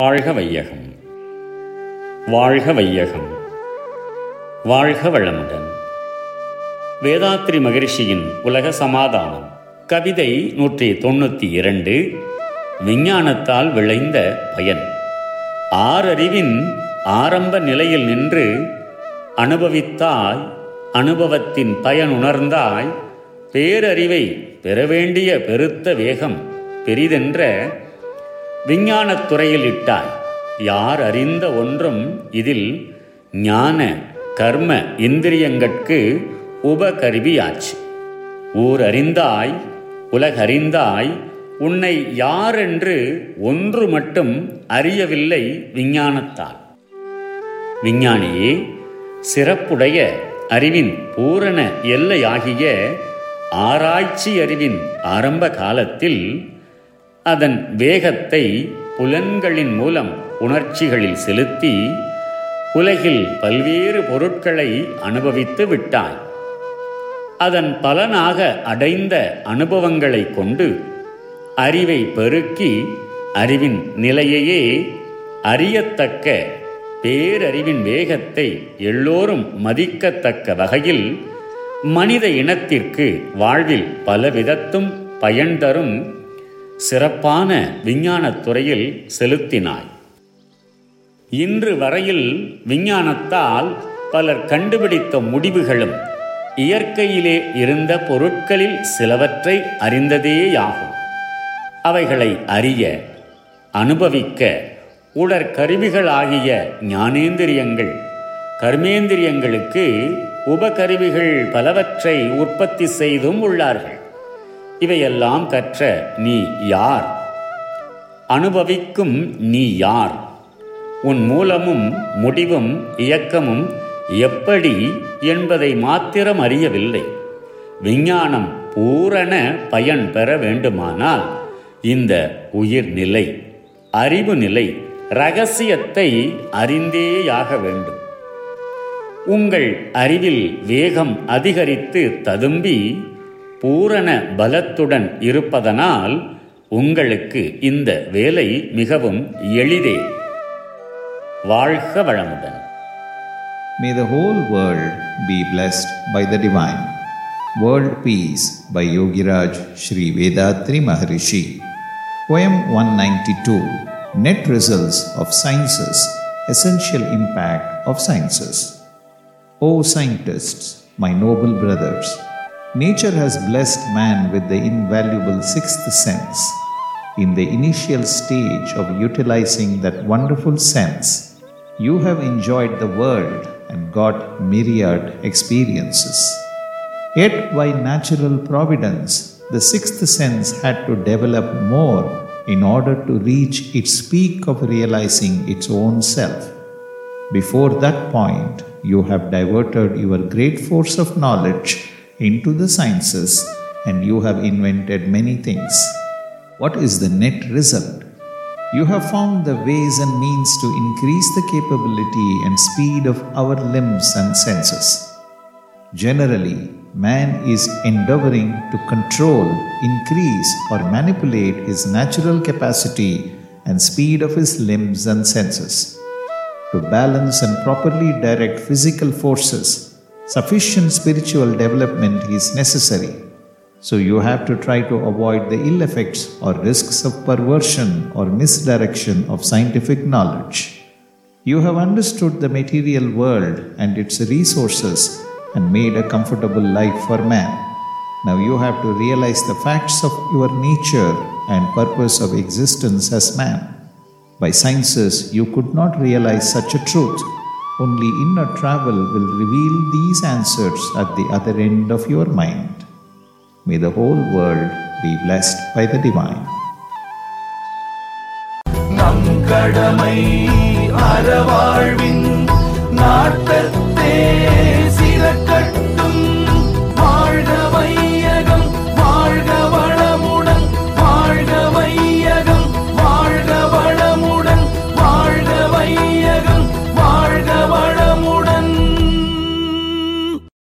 வாழ்க வையகம். வாழ்க வையகம். வாழ்க வளமுடன். வேதாத்ரி மகிழ்ச்சியின் உலக சமாதானம். கவிதை நூற்றி தொண்ணூற்றி இரண்டு விஞ்ஞானத்தால் விளைந்த பயன். ஆறறிவின் ஆரம்ப நிலையில் நின்று அனுபவித்தாய் அனுபவத்தின் பயன் உணர்ந்தாய் பேரறிவை பெற வேண்டிய பெருத்த வேகம் பெரிதென்ற விஞ்ஞானத் துறையில் இட்டாய் யார் அறிந்த ஒன்றும் இதில் ஞான கர்ம இந்திரியங்கட்கு உபகருவியாச்சு. ஊர் அறிந்தாய் உலகறிந்தாய் உன்னை யாரென்று ஒன்று மட்டும் அறியவில்லை விஞ்ஞானத்தால். விஞ்ஞானியே சிறப்புடைய அறிவின் பூரண எல்லையாகிய ஆராய்ச்சி அறிவின் ஆரம்ப காலத்தில் அதன் வேகத்தை புலன்களின் மூலம் உணர்ச்சிகளில் செலுத்தி உலகில் பல்வேறு பொருட்களை அனுபவித்து விட்டாய் அதன் பலனாக அடைந்த அனுபவங்களை கொண்டு அறிவை பெருக்கி அறிவின் நிலையையே அறியத்தக்க பேரறிவின் வேகத்தை எல்லோரும் மதிக்கத்தக்க வகையில் மனித இனத்திற்கு வாழ்வில் பலவிதத்தும் பயன் தரும் சிறப்பான விஞ்ஞானத் துறையில் செலுத்தினாய். இன்று வரையில் விஞ்ஞானத்தால் பலர் கண்டுபிடித்த முடிவுகளும் இயற்கையிலே இருந்த பொருட்களில் சிலவற்றை அறிந்ததேயாகும். அவைகளை அறிய அனுபவிக்க உடற்கருவிகளாகிய ஞானேந்திரியங்கள் கர்மேந்திரியங்களுக்கு உபகருவிகள் பலவற்றை உற்பத்தி செய்தும் உள்ளார்கள். இவையெல்லாம் கற்ற நீ யார்? அனுபவிக்கும் நீ யார்? உன் மூலமும் முடிவும் இயக்கமும் எப்படி என்பதை மாத்திரம் அறியவில்லை. விஞ்ஞானம் பூரண பயன் பெற வேண்டுமானால் இந்த உயிர்நிலை அறிவு நிலை ரகசியத்தை அறிந்தேயாக வேண்டும். உங்கள் அறிவில் வேகம் அதிகரித்து ததும்பி பூரண பலத்துடன் இருப்பதனால் உங்களுக்கு இந்த வேலை மிகவும் எளிதே வாழ்க வளமுடன் May the whole world be blessed by the divine. World Peace by Yogiraj Sri Vedatri Maharishi. Poem 192 Net Results of Sciences Essential Impact of Sciences. O scientists, my noble brothers, nature has blessed man with the invaluable sixth sense. In the initial stage of utilizing that wonderful sense, you have enjoyed the world and got myriad experiences. Yet, by natural providence, the sixth sense had to develop more in order to reach its peak of realizing its own self. Before that point, you have diverted your great force of knowledge into the sciences and you have invented many things. What is the net result? You have found the ways and means to increase the capability and speed of our limbs and senses. Generally, man is endeavoring to control, increase, or manipulate his natural capacity and speed of his limbs and senses. To balance and properly direct physical forces, sufficient spiritual development is necessary. So you have to try to avoid the ill effects or risks of perversion or misdirection of scientific knowledge. You have understood the material world and its resources and made a comfortable life for man. Now you have to realize the facts of your nature and purpose of existence as man. By sciences, you could not realize such a truth. Only inner travel will reveal these answers at the other end of your mind. May the whole world be blessed by the divine. நம் கடமை அறவாழ்வின் நாட்டத்தே